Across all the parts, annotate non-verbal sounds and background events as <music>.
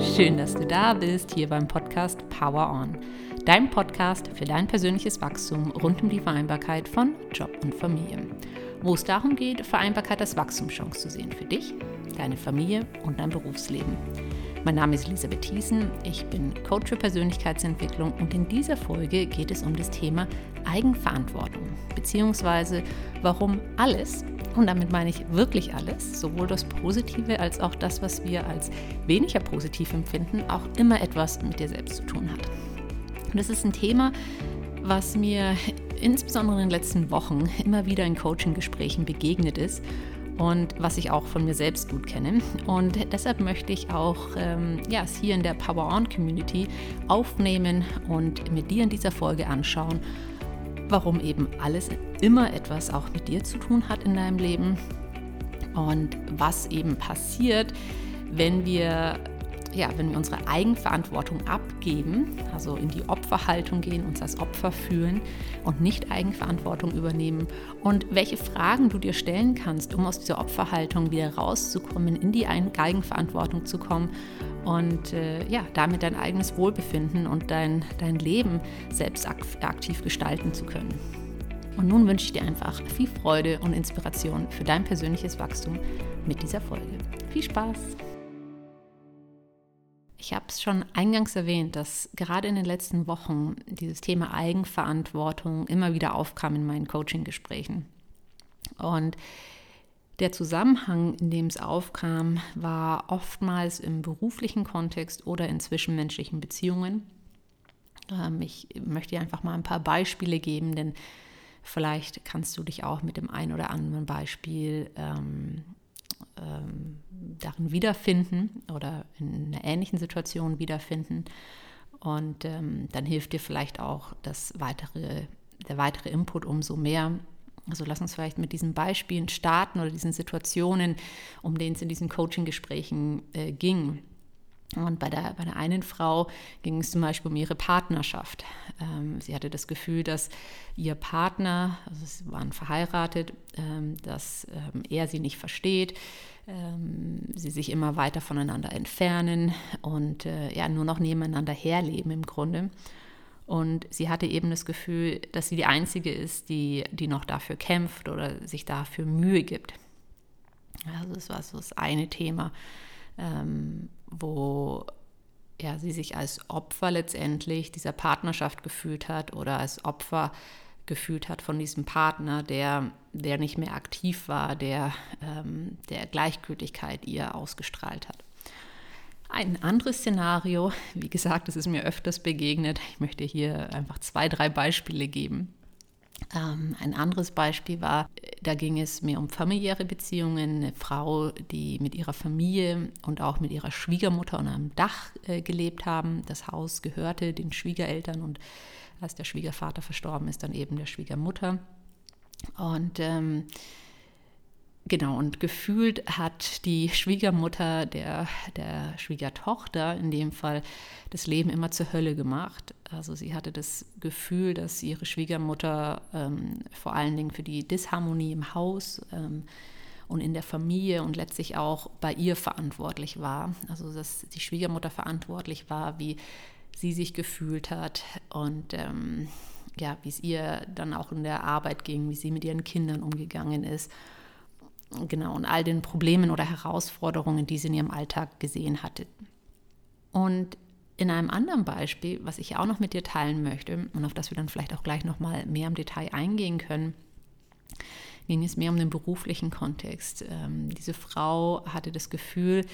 Schön, dass du da bist, hier beim Podcast Power On. Dein Podcast für dein persönliches Wachstum rund um die Vereinbarkeit von Job und Familie. Wo es darum geht, Vereinbarkeit als Wachstumschance zu sehen für dich, deine Familie und dein Berufsleben. Mein Name ist Elisabeth Thiesen, ich bin Coach für Persönlichkeitsentwicklung und in dieser Folge geht es um das Thema Eigenverantwortung, beziehungsweise warum alles, und damit meine ich wirklich alles, sowohl das Positive als auch das, was wir als weniger positiv empfinden, auch immer etwas mit dir selbst zu tun hat. Und das ist ein Thema, was mir insbesondere in den letzten Wochen immer wieder in Coaching-Gesprächen begegnet ist und was ich auch von mir selbst gut kenne. Und deshalb möchte ich auch ähm, ja, es hier in der Power On Community aufnehmen und mit dir in dieser Folge anschauen, warum eben alles immer etwas auch mit dir zu tun hat in deinem Leben und was eben passiert, wenn wir ja, wenn wir unsere Eigenverantwortung abgeben, also in die Opferhaltung gehen, uns als Opfer fühlen und nicht Eigenverantwortung übernehmen. Und welche Fragen du dir stellen kannst, um aus dieser Opferhaltung wieder rauszukommen, in die Eigenverantwortung zu kommen und äh, ja, damit dein eigenes Wohlbefinden und dein, dein Leben selbst aktiv gestalten zu können. Und nun wünsche ich dir einfach viel Freude und Inspiration für dein persönliches Wachstum mit dieser Folge. Viel Spaß! Ich habe es schon eingangs erwähnt, dass gerade in den letzten Wochen dieses Thema Eigenverantwortung immer wieder aufkam in meinen Coaching-Gesprächen. Und der Zusammenhang, in dem es aufkam, war oftmals im beruflichen Kontext oder in zwischenmenschlichen Beziehungen. Ähm, ich möchte dir einfach mal ein paar Beispiele geben, denn vielleicht kannst du dich auch mit dem einen oder anderen Beispiel ähm, ähm, darin wiederfinden oder in einer ähnlichen Situation wiederfinden. Und ähm, dann hilft dir vielleicht auch das weitere, der weitere Input umso mehr. Also lass uns vielleicht mit diesen Beispielen starten oder diesen Situationen, um denen es in diesen Coaching-Gesprächen äh, ging. Und bei der, bei der einen Frau ging es zum Beispiel um ihre Partnerschaft. Ähm, sie hatte das Gefühl, dass ihr Partner, also sie waren verheiratet, ähm, dass ähm, er sie nicht versteht, ähm, sie sich immer weiter voneinander entfernen und äh, ja, nur noch nebeneinander herleben im Grunde. Und sie hatte eben das Gefühl, dass sie die Einzige ist, die, die noch dafür kämpft oder sich dafür Mühe gibt. Also das war so das eine Thema ähm, wo ja, sie sich als Opfer letztendlich dieser Partnerschaft gefühlt hat oder als Opfer gefühlt hat von diesem Partner, der, der nicht mehr aktiv war, der, ähm, der Gleichgültigkeit ihr ausgestrahlt hat. Ein anderes Szenario, wie gesagt, es ist mir öfters begegnet, ich möchte hier einfach zwei, drei Beispiele geben. Ähm, ein anderes Beispiel war, da ging es mir um familiäre Beziehungen. Eine Frau, die mit ihrer Familie und auch mit ihrer Schwiegermutter unter einem Dach äh, gelebt haben. Das Haus gehörte den Schwiegereltern und als der Schwiegervater verstorben ist, dann eben der Schwiegermutter. Und ähm, Genau, und gefühlt hat die Schwiegermutter der, der Schwiegertochter in dem Fall das Leben immer zur Hölle gemacht. Also sie hatte das Gefühl, dass ihre Schwiegermutter ähm, vor allen Dingen für die Disharmonie im Haus ähm, und in der Familie und letztlich auch bei ihr verantwortlich war. Also dass die Schwiegermutter verantwortlich war, wie sie sich gefühlt hat und ähm, ja, wie es ihr dann auch in der Arbeit ging, wie sie mit ihren Kindern umgegangen ist genau, und all den Problemen oder Herausforderungen, die sie in ihrem Alltag gesehen hatte. Und in einem anderen Beispiel, was ich auch noch mit dir teilen möchte und auf das wir dann vielleicht auch gleich noch mal mehr im Detail eingehen können, ging es mehr um den beruflichen Kontext. Ähm, diese Frau hatte das Gefühl,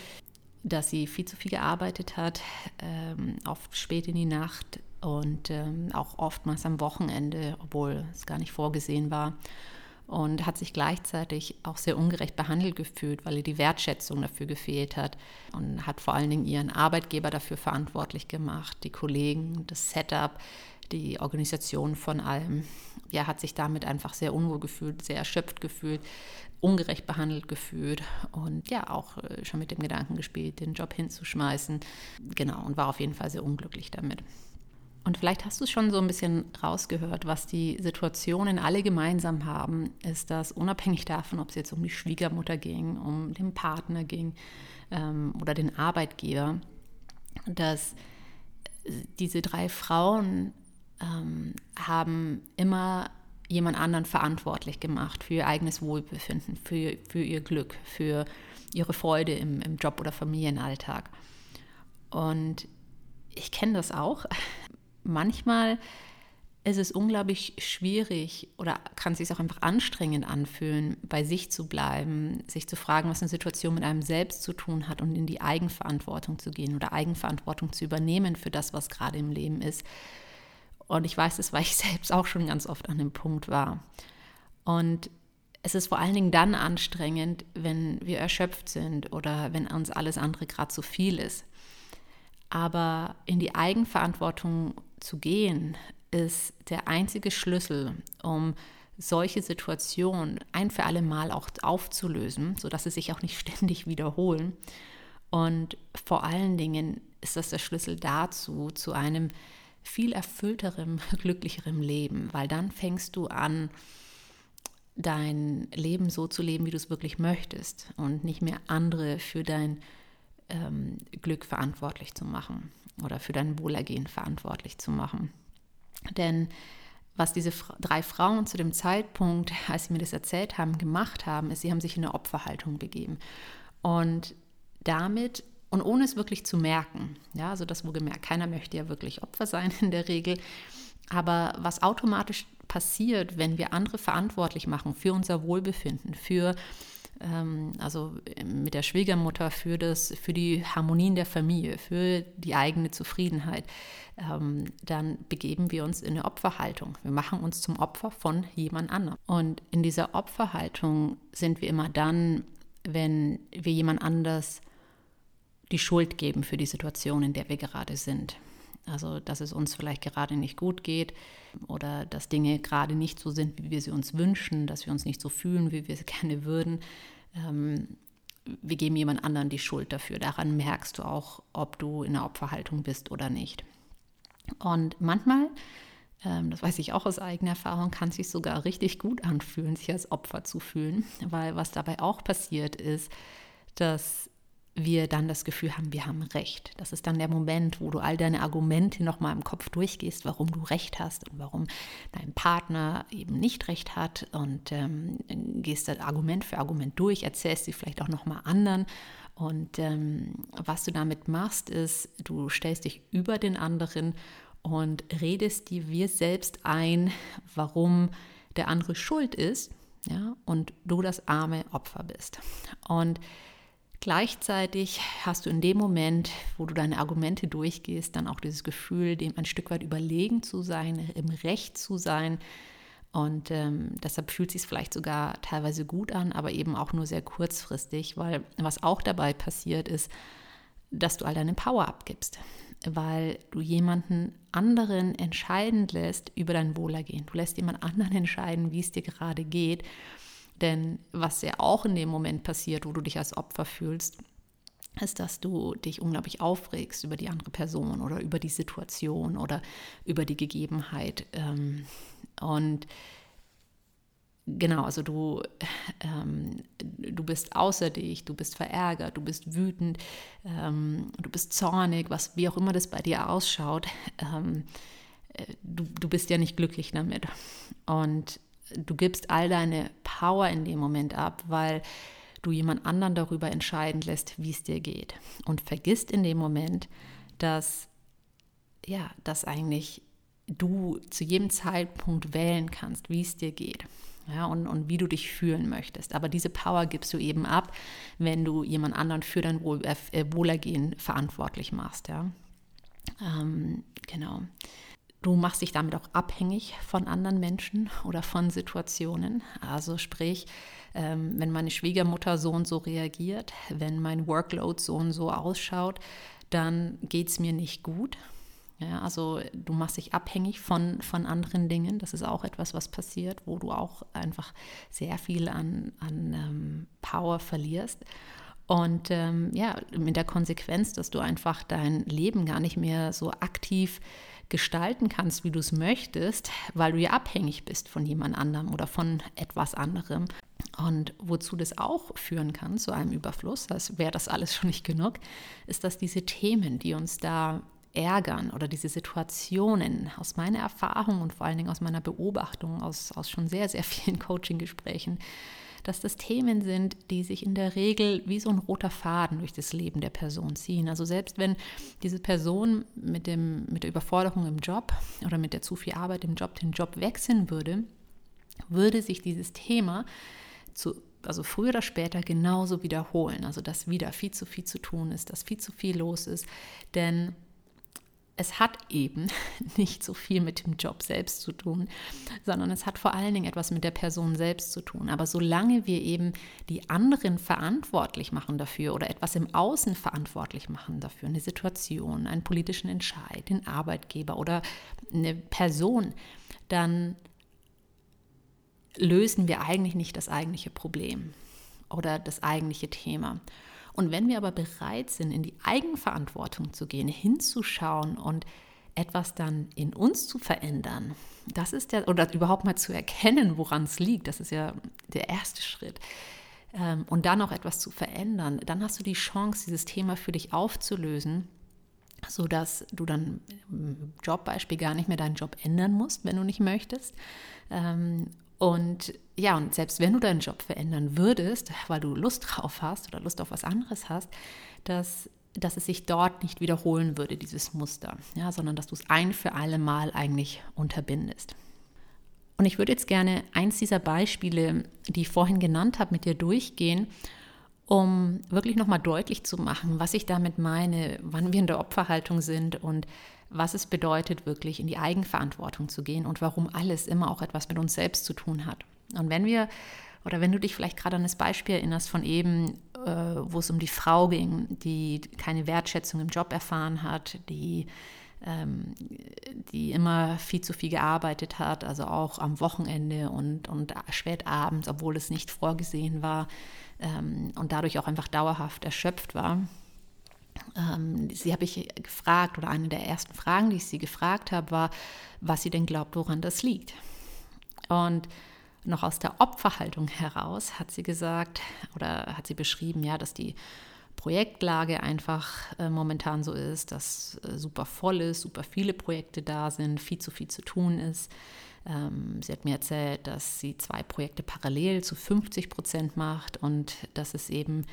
dass sie viel zu viel gearbeitet hat, ähm, oft spät in die Nacht und ähm, auch oftmals am Wochenende, obwohl es gar nicht vorgesehen war und hat sich gleichzeitig auch sehr ungerecht behandelt gefühlt, weil ihr die Wertschätzung dafür gefehlt hat und hat vor allen Dingen ihren Arbeitgeber dafür verantwortlich gemacht, die Kollegen, das Setup, die Organisation von allem. Ja, hat sich damit einfach sehr unwohl gefühlt, sehr erschöpft gefühlt, ungerecht behandelt gefühlt und ja, auch äh, schon mit dem Gedanken gespielt, den Job hinzuschmeißen. Genau, und war auf jeden Fall sehr unglücklich damit. Und vielleicht hast du es schon so ein bisschen rausgehört, was die Situationen alle gemeinsam haben, ist, dass unabhängig davon, ob es jetzt um die Schwiegermutter ging, um den Partner ging ähm, oder den Arbeitgeber, dass diese drei Frauen ähm, haben immer jemand anderen verantwortlich gemacht für ihr eigenes Wohlbefinden, für, für ihr Glück, für ihre Freude im, im Job oder Familienalltag. Und ich kenne das auch. Manchmal ist es unglaublich schwierig oder kann es sich auch einfach anstrengend anfühlen, bei sich zu bleiben, sich zu fragen, was eine Situation mit einem selbst zu tun hat und in die Eigenverantwortung zu gehen oder Eigenverantwortung zu übernehmen für das, was gerade im Leben ist. Und ich weiß es, <laughs> weil ich selbst auch schon ganz oft an dem Punkt war. Und es ist vor allen Dingen dann anstrengend, wenn wir erschöpft sind oder wenn uns alles andere gerade zu viel ist. Aber in die Eigenverantwortung zu gehen, ist der einzige Schlüssel, um solche Situationen ein für alle Mal auch aufzulösen, sodass sie sich auch nicht <laughs> ständig wiederholen. Und vor allen Dingen ist das der Schlüssel dazu, zu einem viel erfüllterem, <laughs> glücklicherem Leben, weil dann fängst du an, dein Leben so zu leben, wie du es wirklich möchtest und nicht mehr andere für dein ähm, Glück verantwortlich zu machen oder für dein Wohlergehen verantwortlich zu machen. Denn was diese drei Frauen zu dem Zeitpunkt, als sie mir das erzählt haben, gemacht haben, ist, sie haben sich in eine Opferhaltung begeben. Und damit und ohne es wirklich zu merken, ja, also das wohlgemerkt, keiner möchte ja wirklich Opfer sein <laughs> in der Regel, aber was automatisch passiert, wenn wir andere verantwortlich machen für unser Wohlbefinden, für also mit der Schwiegermutter für, das, für die Harmonien der Familie, für die eigene Zufriedenheit, ähm, dann begeben wir uns in eine Opferhaltung. Wir machen uns zum Opfer von jemand anderem. Und in dieser Opferhaltung sind wir immer dann, wenn wir jemand anders die Schuld geben für die Situation, in der wir gerade sind. Also, dass es uns vielleicht gerade nicht gut geht oder dass Dinge gerade nicht so sind, wie wir sie uns wünschen, dass wir uns nicht so fühlen, wie wir es <laughs> gerne würden. Ähm, wir geben jemand anderen die Schuld dafür. Daran merkst du auch, ob du in der Opferhaltung bist oder nicht. Und manchmal, ähm, das weiß ich auch aus eigener Erfahrung, kann es sich sogar richtig gut anfühlen, sich als Opfer zu fühlen, weil was dabei auch passiert ist, dass wir dann das Gefühl haben, wir haben Recht. Das ist dann der Moment, wo du all deine Argumente nochmal im Kopf durchgehst, warum du Recht hast und warum dein Partner eben nicht Recht hat und ähm, gehst das Argument für Argument durch, erzählst sie vielleicht auch nochmal anderen. Und ähm, was du damit machst, ist, du stellst dich über den anderen und redest dir wir selbst ein, warum der andere schuld ist, ja, und du das arme Opfer bist. Und Gleichzeitig hast du in dem Moment, wo du deine Argumente durchgehst, dann auch dieses Gefühl, dem ein Stück weit überlegen zu sein, im Recht zu sein. Und ähm, deshalb fühlt es sich vielleicht sogar teilweise gut an, aber eben auch nur sehr kurzfristig, weil was auch dabei passiert ist, dass du all deine Power abgibst, weil du jemanden anderen entscheiden lässt über dein Wohlergehen. Du lässt jemand anderen entscheiden, wie es dir gerade geht. Denn was ja auch in dem Moment passiert, wo du dich als Opfer fühlst, ist, dass du dich unglaublich aufregst über die andere Person oder über die Situation oder über die Gegebenheit. Ähm, und genau, also du, ähm, du bist außer dich, du bist verärgert, du bist wütend, ähm, du bist zornig, was wie auch immer das bei dir ausschaut. Äh, du, du bist ja nicht glücklich damit. Und du gibst all deine Power in dem Moment ab, weil du jemand anderen darüber entscheiden lässt, wie es dir geht. Und vergisst in dem Moment, dass, ja, dass eigentlich du zu jedem Zeitpunkt wählen kannst, wie es dir geht. Ja, und, und wie du dich fühlen möchtest. Aber diese Power gibst du eben ab, wenn du jemand anderen für dein Wohl, äh, Wohlergehen verantwortlich machst. Ja? Ähm, genau. Du machst dich damit auch abhängig von anderen Menschen oder von Situationen. Also sprich, ähm, wenn meine Schwiegermutter so und so reagiert, wenn mein Workload so und so ausschaut, dann geht es mir nicht gut. Ja, also du machst dich abhängig von, von anderen Dingen. Das ist auch etwas, was passiert, wo du auch einfach sehr viel an, an ähm, Power verlierst. Und ähm, ja, mit der Konsequenz, dass du einfach dein Leben gar nicht mehr so aktiv gestalten kannst, wie du es möchtest, weil du ja abhängig bist von jemand anderem oder von etwas anderem. Und wozu das auch führen kann, zu einem Überfluss, als wäre das alles schon nicht genug, ist, dass diese Themen, die uns da ärgern oder diese Situationen aus meiner Erfahrung und vor allen Dingen aus meiner Beobachtung, aus, aus schon sehr, sehr vielen <laughs> Coaching-Gesprächen, dass das Themen sind, die sich in der Regel wie so ein roter Faden durch das Leben der Person ziehen. Also selbst wenn diese Person mit, dem, mit der Überforderung im Job oder mit der zu viel Arbeit im Job den Job wechseln würde, würde sich dieses Thema zu also früher oder später genauso wiederholen. Also dass wieder viel zu viel zu tun ist, dass viel zu viel los ist. Denn es hat eben <laughs> nicht so viel mit dem Job selbst zu tun, sondern es hat vor allen Dingen etwas mit der Person selbst zu tun. Aber solange wir eben die anderen verantwortlich machen dafür oder etwas im Außen verantwortlich machen dafür, eine Situation, einen politischen Entscheid, den Arbeitgeber oder eine Person, dann lösen wir eigentlich nicht das eigentliche Problem oder das eigentliche Thema. Und wenn wir aber bereit sind, in die Eigenverantwortung zu gehen, hinzuschauen und etwas dann in uns zu verändern, das ist ja, oder überhaupt mal zu erkennen, woran es liegt, das ist ja der erste Schritt. Ähm, und dann auch etwas zu verändern, dann hast du die Chance, dieses Thema für dich aufzulösen, sodass du dann im Jobbeispiel gar nicht mehr deinen Job ändern musst, wenn du nicht möchtest. Ähm, und ja, und selbst wenn du deinen Job verändern würdest, weil du Lust drauf hast oder Lust auf was anderes hast, dass, dass es sich dort nicht wiederholen würde, dieses Muster, ja, sondern dass du es ein für alle Mal eigentlich unterbindest. Und ich würde jetzt gerne eins dieser Beispiele, die ich vorhin genannt habe, mit dir durchgehen, um wirklich nochmal deutlich zu machen, was ich damit meine, wann wir in der Opferhaltung sind und was es bedeutet, wirklich in die Eigenverantwortung zu gehen und warum alles immer auch etwas mit uns selbst zu tun hat. Und wenn wir, oder wenn du dich vielleicht gerade an das Beispiel erinnerst von eben, äh, wo es um die Frau ging, die keine Wertschätzung im Job erfahren hat, die ähm, die immer viel zu viel gearbeitet hat, also auch am Wochenende und, und spät abends, obwohl es nicht vorgesehen war ähm, und dadurch auch einfach dauerhaft erschöpft war ähm, sie habe ich gefragt, oder eine der ersten Fragen, die ich sie gefragt habe, war, was sie denn glaubt, woran das liegt. Und noch aus der Opferhaltung heraus hat sie gesagt oder hat sie beschrieben, ja, dass die Projektlage einfach äh, momentan so ist, dass äh, super voll ist, super viele Projekte da sind, viel zu viel zu tun ist. Ähm, sie hat mir erzählt, dass sie zwei Projekte parallel zu 50 Prozent macht und dass es eben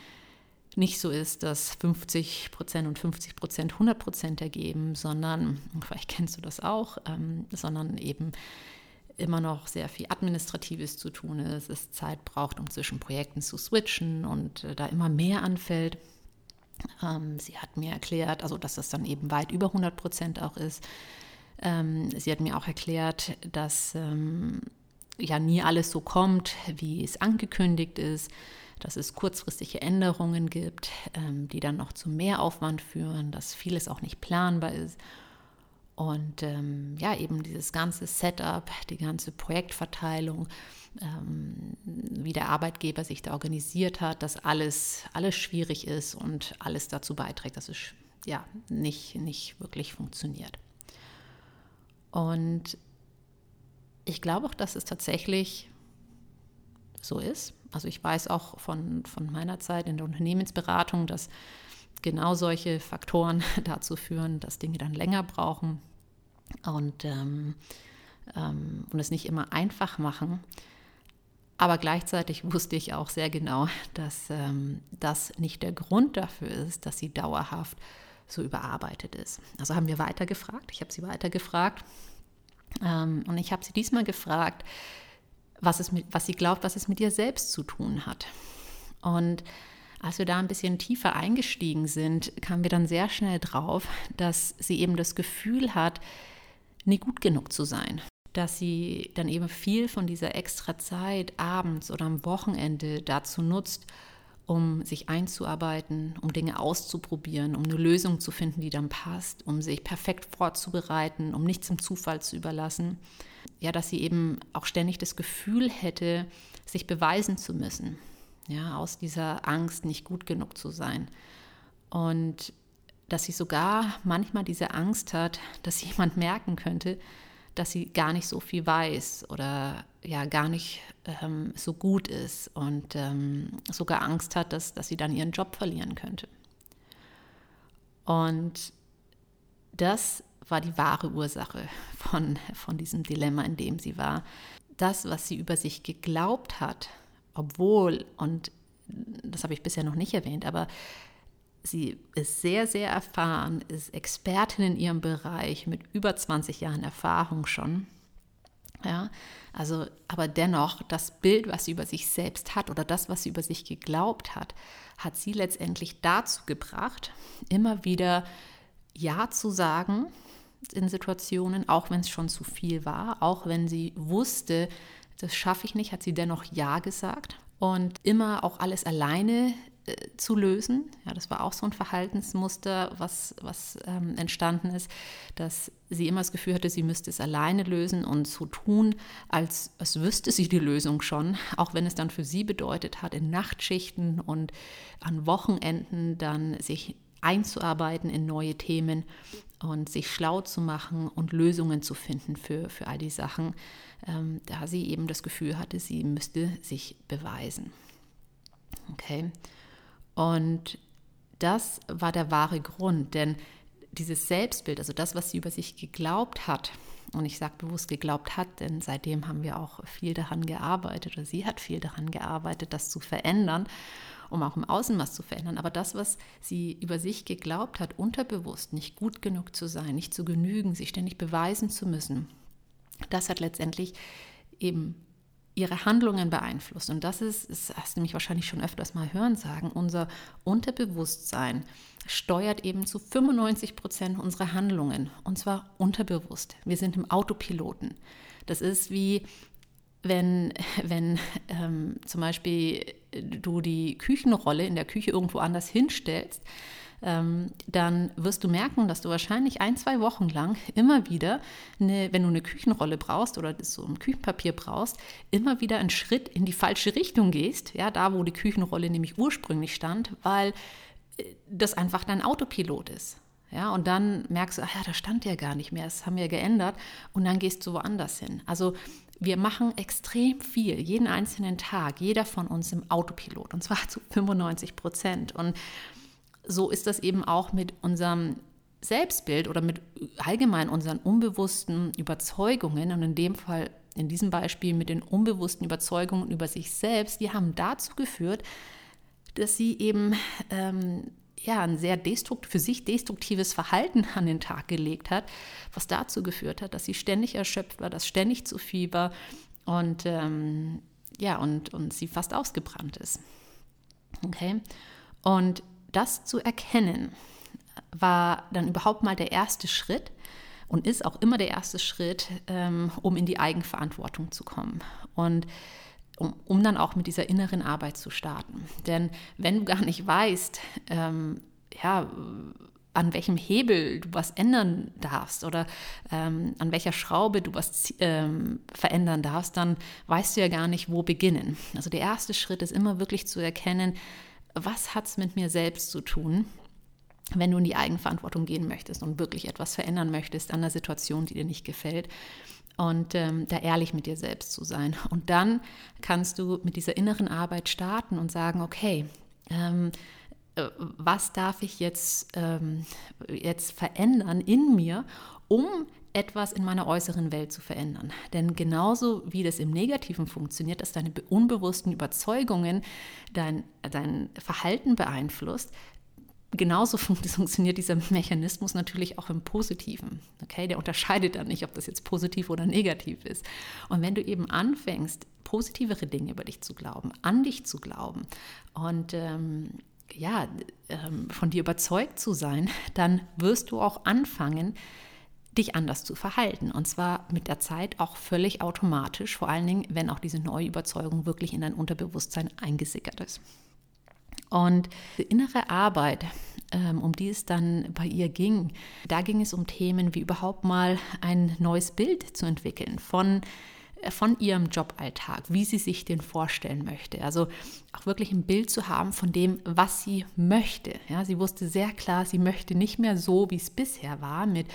nicht so ist, dass 50 Prozent und 50 Prozent 100 Prozent ergeben, sondern, vielleicht kennst du das auch, ähm, sondern eben immer noch sehr viel Administratives zu tun ist, es Zeit braucht, um zwischen Projekten zu switchen und äh, da immer mehr anfällt. Ähm, sie hat mir erklärt, also dass das dann eben weit über 100 Prozent auch ist. Ähm, sie hat mir auch erklärt, dass ähm, ja nie alles so kommt, wie es angekündigt ist dass es kurzfristige Änderungen gibt, die dann noch zu mehr Aufwand führen, dass vieles auch nicht planbar ist. Und ähm, ja, eben dieses ganze Setup, die ganze Projektverteilung, ähm, wie der Arbeitgeber sich da organisiert hat, dass alles, alles schwierig ist und alles dazu beiträgt, dass es ja nicht, nicht wirklich funktioniert. Und ich glaube auch, dass es tatsächlich so ist. Also ich weiß auch von, von meiner Zeit in der Unternehmensberatung, dass genau solche Faktoren <laughs> dazu führen, dass Dinge dann länger brauchen und, ähm, ähm, und es nicht immer einfach machen. Aber gleichzeitig <laughs> wusste ich auch sehr genau, dass ähm, das nicht der Grund dafür ist, dass sie dauerhaft so überarbeitet ist. Also haben wir weiter gefragt. Ich habe sie weiter gefragt. Ähm, und ich habe sie diesmal gefragt, was, es mit, was sie glaubt, was es mit ihr selbst zu tun hat. Und als wir da ein bisschen tiefer eingestiegen sind, kamen wir dann sehr schnell drauf, dass sie eben das Gefühl hat, nie gut genug zu sein. Dass sie dann eben viel von dieser extra Zeit abends oder am Wochenende dazu nutzt, um sich einzuarbeiten, um Dinge auszuprobieren, um eine Lösung zu finden, die dann passt, um sich perfekt vorzubereiten, um nichts im Zufall zu überlassen ja, dass sie eben auch ständig das Gefühl hätte, sich beweisen zu müssen, ja, aus dieser Angst, nicht gut genug zu sein. Und dass sie sogar manchmal diese Angst hat, dass jemand merken könnte, dass sie gar nicht so viel weiß oder ja gar nicht ähm, so gut ist und ähm, sogar Angst hat, dass, dass sie dann ihren Job verlieren könnte. Und das war die wahre Ursache von, von diesem Dilemma, in dem sie war. Das, was sie über sich geglaubt hat, obwohl, und das habe ich bisher noch nicht erwähnt, aber sie ist sehr, sehr erfahren, ist Expertin in ihrem Bereich mit über 20 Jahren Erfahrung schon. Ja, also, aber dennoch, das Bild, was sie über sich selbst hat oder das, was sie über sich geglaubt hat, hat sie letztendlich dazu gebracht, immer wieder Ja zu sagen in Situationen, auch wenn es schon zu viel war, auch wenn sie wusste, das schaffe ich nicht, hat sie dennoch Ja gesagt und immer auch alles alleine äh, zu lösen. Ja, das war auch so ein Verhaltensmuster, was, was ähm, entstanden ist, dass sie immer das Gefühl hatte, sie müsste es alleine lösen und so tun, als, als wüsste sie die Lösung schon, auch wenn es dann für sie bedeutet hat, in Nachtschichten und an Wochenenden dann sich einzuarbeiten in neue Themen und sich schlau zu machen und Lösungen zu finden für, für all die Sachen, ähm, da sie eben das Gefühl hatte, sie müsste sich beweisen. Okay. Und das war der wahre Grund, denn dieses Selbstbild, also das, was sie über sich geglaubt hat, und ich sage bewusst geglaubt hat, denn seitdem haben wir auch viel daran gearbeitet, oder sie hat viel daran gearbeitet, das zu verändern, um auch im Außen was zu verändern. Aber das, was sie über sich geglaubt hat, unterbewusst, nicht gut genug zu sein, nicht zu genügen, sich ständig beweisen zu müssen, das hat letztendlich eben ihre Handlungen beeinflusst. Und das ist, das hast du mich wahrscheinlich schon öfters mal hören sagen, unser Unterbewusstsein steuert eben zu 95 Prozent unsere Handlungen. Und zwar unterbewusst. Wir sind im Autopiloten. Das ist wie wenn, <laughs> wenn ähm, zum Beispiel du die Küchenrolle in der Küche irgendwo anders hinstellst ähm, dann wirst du merken, dass du wahrscheinlich ein, zwei Wochen lang immer wieder, eine, wenn du eine Küchenrolle brauchst oder so ein Küchenpapier brauchst, immer wieder einen Schritt in die falsche Richtung gehst, ja, da wo die Küchenrolle nämlich ursprünglich stand, weil äh, das einfach dein Autopilot ist. Ja, und dann merkst du, ach ja, da stand ja gar nicht mehr, das haben wir geändert und dann gehst du woanders hin. Also wir machen extrem viel, jeden einzelnen Tag, jeder von uns im Autopilot und zwar <laughs> zu 95 Prozent. Und so ist das eben auch mit unserem Selbstbild oder mit allgemein unseren unbewussten Überzeugungen und in dem Fall, in diesem Beispiel mit den unbewussten Überzeugungen über sich selbst, die haben dazu geführt, dass sie eben ähm, ja, ein sehr destrukt, für sich destruktives Verhalten <laughs> an den Tag gelegt hat, was dazu geführt hat, dass sie ständig erschöpft war, dass ständig zu viel war und ähm, ja, und, und sie fast ausgebrannt ist. Okay? Und das zu erkennen, war dann überhaupt mal der erste Schritt und ist auch immer der erste Schritt, ähm, um in die Eigenverantwortung zu kommen. Und um, um, dann auch mit dieser inneren Arbeit zu starten. Denn wenn du gar nicht weißt, ähm, ja, an welchem Hebel du was ändern darfst oder ähm, an welcher Schraube du was ähm, verändern darfst, dann weißt du ja gar nicht, wo beginnen. Also der erste Schritt ist immer wirklich zu erkennen, was hat es mit mir selbst zu tun, wenn du in die Eigenverantwortung gehen möchtest und wirklich etwas verändern möchtest an der Situation, die dir nicht gefällt. Und ähm, da ehrlich mit dir selbst zu sein. Und dann kannst du mit dieser inneren Arbeit starten und sagen, okay, ähm, äh, was darf ich jetzt, ähm, jetzt verändern in mir, um etwas in meiner äußeren Welt zu verändern. Denn genauso wie das im Negativen funktioniert, dass deine unbewussten Überzeugungen dein, dein Verhalten beeinflusst, genauso <laughs> funktioniert dieser Mechanismus natürlich auch im Positiven. Okay, der unterscheidet dann nicht, ob das jetzt positiv oder negativ ist. Und wenn du eben anfängst, positivere Dinge über dich zu glauben, an dich zu glauben und ähm, ja, ähm, von dir überzeugt zu sein, <laughs> dann wirst du auch anfangen, dich anders zu verhalten. Und zwar mit der Zeit auch völlig automatisch, vor allen Dingen, wenn auch diese neue Überzeugung wirklich in dein Unterbewusstsein eingesickert ist. Und die innere Arbeit, ähm, um die es dann bei ihr ging, da ging es um Themen wie überhaupt mal ein neues Bild zu entwickeln von äh, von ihrem Joballtag, wie sie sich den vorstellen möchte. Also auch wirklich ein Bild zu haben von dem, was sie möchte. Ja, sie wusste sehr klar, sie möchte nicht mehr so, wie es bisher war, mit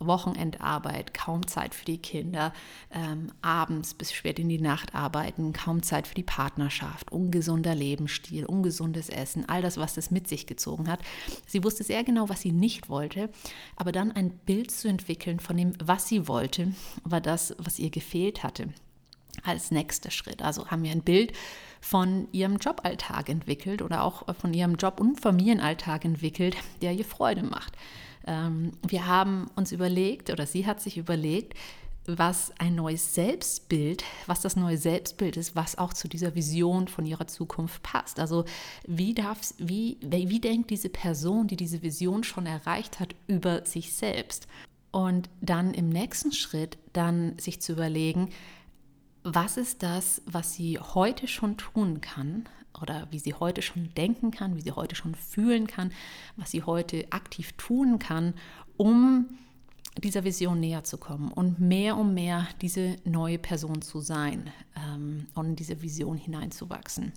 Wochenendarbeit, kaum Zeit für die Kinder, ähm, abends bis spät in die Nacht arbeiten, kaum Zeit für die Partnerschaft, ungesunder Lebensstil, ungesundes Essen, all das, was das mit sich gezogen hat. Sie wusste sehr genau, was sie nicht wollte, aber dann ein Bild zu entwickeln von dem, was sie wollte, war das, was ihr gefehlt hatte als nächster Schritt. Also haben wir ein Bild von ihrem Joballtag entwickelt oder auch von ihrem Job- und Familienalltag entwickelt, der ihr Freude macht. Ähm, wir haben uns überlegt, oder sie hat sich überlegt, was ein neues Selbstbild, was das neue Selbstbild ist, was auch zu dieser Vision von ihrer Zukunft passt. Also wie, darf, wie, wie denkt diese Person, die diese Vision schon erreicht hat, über sich selbst? Und dann im nächsten Schritt dann sich zu überlegen, was ist das, was sie heute schon tun kann oder wie sie heute schon denken kann, wie sie heute schon fühlen kann, was sie heute aktiv tun kann, um dieser Vision näher zu kommen und mehr und mehr diese neue Person zu sein ähm, und in diese Vision hineinzuwachsen.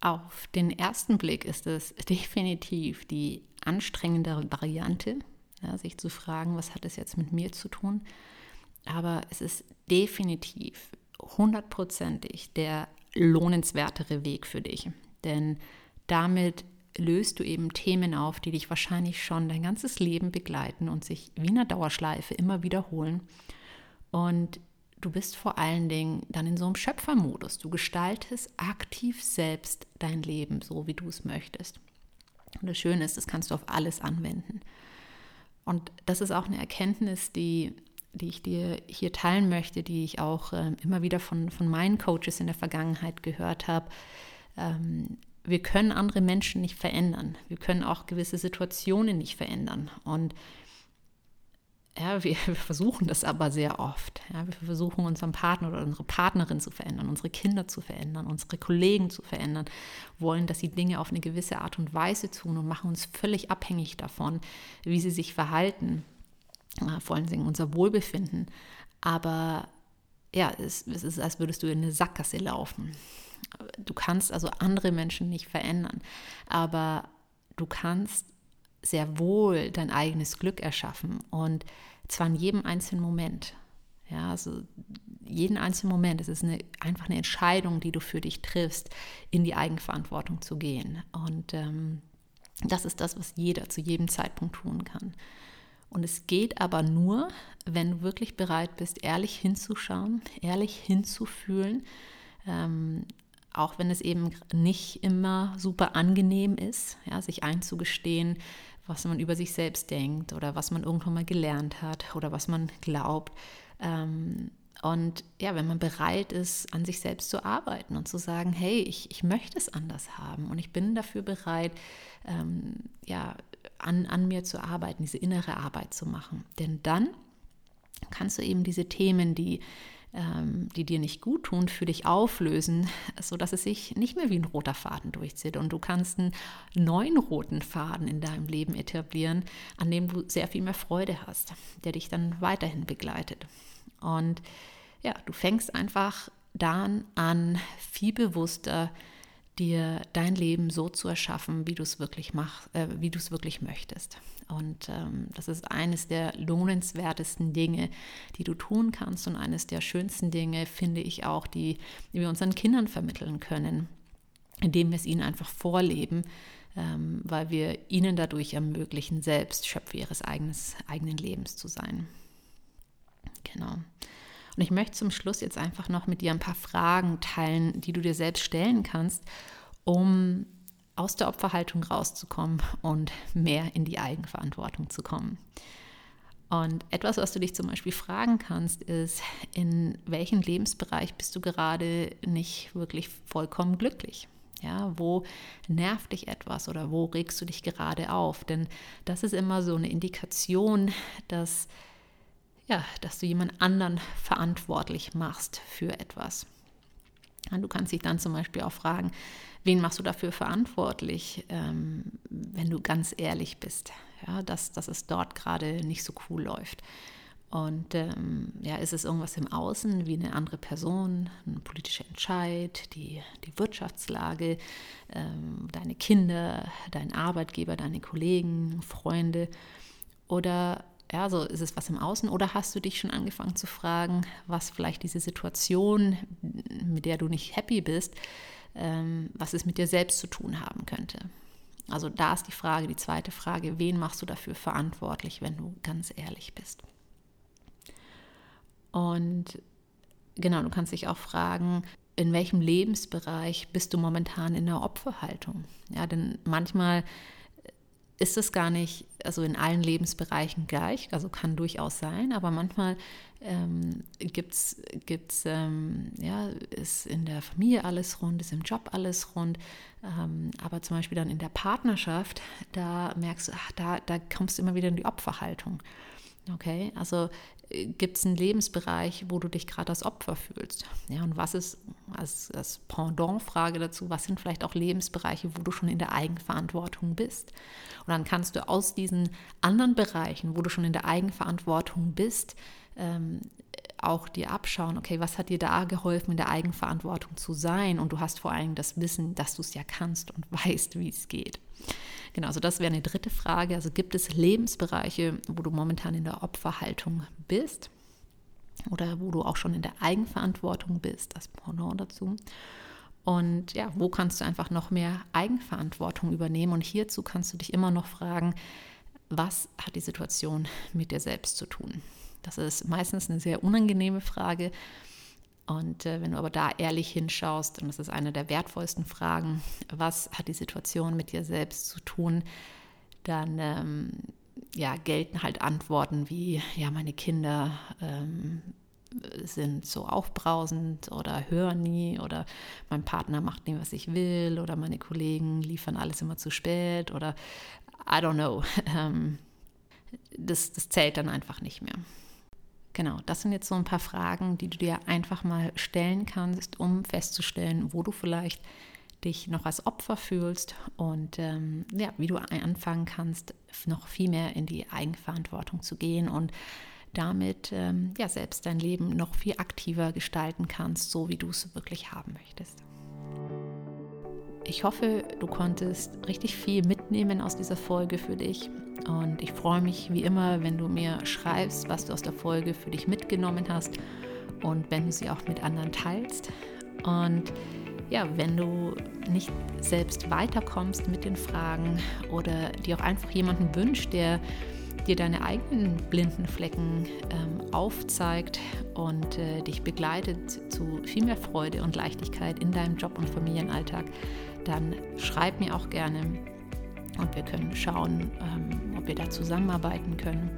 Auf den ersten Blick ist es definitiv die anstrengendere Variante, ja, sich zu fragen, was hat es jetzt mit mir zu tun. Aber es ist definitiv hundertprozentig der lohnenswertere Weg für dich. Denn damit löst du eben Themen auf, die dich wahrscheinlich schon dein ganzes Leben begleiten und sich wie eine Dauerschleife immer wiederholen. Und du bist vor allen Dingen dann in so einem Schöpfermodus. Du gestaltest aktiv selbst dein Leben so, wie du es möchtest. Und das Schöne ist, das kannst du auf alles anwenden. Und das ist auch eine Erkenntnis, die die ich dir hier teilen möchte, die ich auch äh, immer wieder von, von meinen Coaches in der Vergangenheit gehört habe. Ähm, wir können andere Menschen nicht verändern. Wir können auch gewisse Situationen nicht verändern. Und ja, wir, <laughs> wir versuchen das aber sehr oft. Ja, wir versuchen unseren Partner oder unsere Partnerin zu verändern, unsere Kinder zu verändern, unsere Kollegen zu verändern, wollen, dass sie Dinge auf eine gewisse Art und Weise tun und machen uns völlig abhängig davon, wie sie sich verhalten vor allen Dingen unser Wohlbefinden. Aber ja, es, es ist, als würdest du in eine Sackgasse laufen. Du kannst also andere Menschen nicht verändern, aber du kannst sehr wohl dein eigenes Glück erschaffen und zwar in jedem einzelnen Moment. Ja, also jeden einzelnen Moment. Es ist eine, einfach eine Entscheidung, die du für dich triffst, in die Eigenverantwortung zu gehen. Und ähm, das ist das, was jeder zu jedem Zeitpunkt tun kann. Und es geht aber nur, wenn du wirklich bereit bist, ehrlich hinzuschauen, ehrlich hinzufühlen, ähm, auch wenn es eben nicht immer super angenehm ist, ja, sich einzugestehen, was man über sich selbst denkt oder was man irgendwann mal gelernt hat oder was man glaubt. Ähm, und ja, wenn man bereit ist, an sich selbst zu arbeiten und zu sagen, hey, ich, ich möchte es anders haben und ich bin dafür bereit, ähm, ja, an, an mir zu arbeiten, diese innere Arbeit zu machen. Denn dann kannst du eben diese Themen, die, ähm, die dir nicht gut tun, für dich auflösen, <laughs> sodass es sich nicht mehr wie ein roter Faden durchzieht. Und du kannst einen neuen roten Faden in deinem Leben etablieren, an dem du sehr viel mehr Freude hast, der dich dann weiterhin begleitet. Und ja, du fängst einfach dann an, viel bewusster dir dein Leben so zu erschaffen, wie du es wirklich machst, äh, wie du es wirklich möchtest. Und ähm, das ist eines der lohnenswertesten Dinge, die du tun kannst und eines der schönsten Dinge, finde ich auch, die, die wir unseren Kindern vermitteln können, indem wir es ihnen einfach vorleben, ähm, weil wir ihnen dadurch ermöglichen, selbst Schöpfer ihres eigenes, eigenen Lebens zu sein. Genau. Und ich möchte zum Schluss jetzt einfach noch mit dir ein paar Fragen teilen, die du dir selbst stellen kannst, um aus der Opferhaltung rauszukommen und mehr in die Eigenverantwortung zu kommen. Und etwas, was du dich zum Beispiel fragen kannst, ist, in welchem Lebensbereich bist du gerade nicht wirklich vollkommen glücklich? Ja, wo nervt dich etwas oder wo regst du dich gerade auf? Denn das ist immer so eine Indikation, dass ja, dass du jemand anderen verantwortlich machst für etwas. Du kannst dich dann zum Beispiel auch fragen, wen machst du dafür verantwortlich, ähm, wenn du ganz ehrlich bist, ja, dass, dass es dort gerade nicht so cool läuft. Und ähm, ja, ist es irgendwas im Außen wie eine andere Person, ein politischer Entscheid, die, die Wirtschaftslage, ähm, deine Kinder, dein Arbeitgeber, deine Kollegen, Freunde? Oder Ja, also ist es was im Außen oder hast du dich schon angefangen zu fragen, was vielleicht diese Situation, mit der du nicht happy bist, ähm, was es mit dir selbst zu tun haben könnte? Also da ist die Frage, die zweite Frage, wen machst du dafür verantwortlich, wenn du ganz ehrlich bist? Und genau, du kannst dich auch fragen, in welchem Lebensbereich bist du momentan in der Opferhaltung? Ja, denn manchmal ist es gar nicht, also in allen Lebensbereichen gleich, also kann durchaus sein, aber manchmal ähm, gibt's, gibt's, ähm, ja, ist in der Familie alles rund, ist im Job alles rund, ähm, aber zum Beispiel dann in der Partnerschaft, da merkst du, ach, da, da kommst du immer wieder in die Opferhaltung. Okay, also gibt es einen Lebensbereich, wo du dich gerade als Opfer fühlst? Ja, und was ist als, als Pendant-Frage dazu, was sind vielleicht auch Lebensbereiche, wo du schon in der Eigenverantwortung bist? Und dann kannst du aus diesen anderen Bereichen, wo du schon in der Eigenverantwortung bist, ähm, auch dir abschauen, okay, was hat dir da geholfen, in der Eigenverantwortung zu sein? Und du hast vor allem das Wissen, dass du es ja kannst und <laughs> weißt, wie es geht. Genau, also das wäre eine dritte Frage. Also gibt es Lebensbereiche, wo du momentan in der Opferhaltung bist oder wo du auch schon in der Eigenverantwortung bist, das Pendant dazu. Und ja, wo kannst du einfach noch mehr Eigenverantwortung übernehmen? Und hierzu kannst du dich immer noch fragen, was hat die Situation mit dir selbst zu tun? Das ist meistens eine sehr unangenehme Frage, und äh, wenn du aber da ehrlich hinschaust, und das ist eine der wertvollsten Fragen, was hat die Situation mit dir selbst zu tun, dann ähm, ja, gelten halt Antworten wie, ja, meine Kinder ähm, sind so aufbrausend oder hören nie oder mein Partner macht nie, was ich will oder meine Kollegen liefern alles immer zu spät oder I don't know. <laughs> Ähm, das, das zählt dann einfach nicht mehr. Genau, das sind jetzt so ein paar Fragen, die du dir einfach mal stellen kannst, um festzustellen, wo du vielleicht dich noch als Opfer fühlst und ähm, ja, wie du anfangen kannst, noch viel mehr in die Eigenverantwortung zu gehen und damit ähm, ja selbst dein Leben noch viel aktiver gestalten kannst, so wie du es wirklich haben möchtest. Ich hoffe, du konntest richtig viel mitnehmen aus dieser Folge für dich. Und ich freue mich wie immer, wenn du mir schreibst, was du aus der Folge für dich mitgenommen hast und wenn du sie auch mit anderen teilst. Und ja, wenn du nicht selbst weiterkommst mit den Fragen oder dir auch einfach jemanden wünscht, der dir deine eigenen blinden Flecken ähm, aufzeigt und äh, dich begleitet zu viel mehr Freude und Leichtigkeit in deinem Job und Familienalltag, dann schreib mir auch gerne und wir können schauen, ähm, ob wir da zusammenarbeiten können.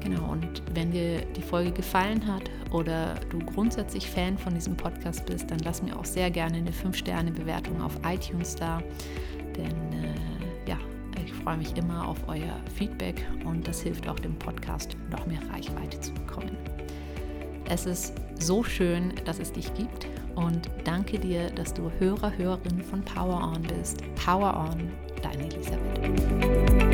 Genau, und wenn dir die Folge gefallen hat oder du grundsätzlich Fan von diesem Podcast bist, dann lass mir auch sehr gerne eine 5-Sterne-Bewertung auf iTunes da. Denn äh, ja, ich freue mich immer auf euer Feedback und das hilft auch dem Podcast, noch mehr Reichweite zu bekommen. Es ist so schön, dass es dich gibt und danke dir, dass du Hörer, Hörerin von Power On bist. Power On, deine Elisabeth.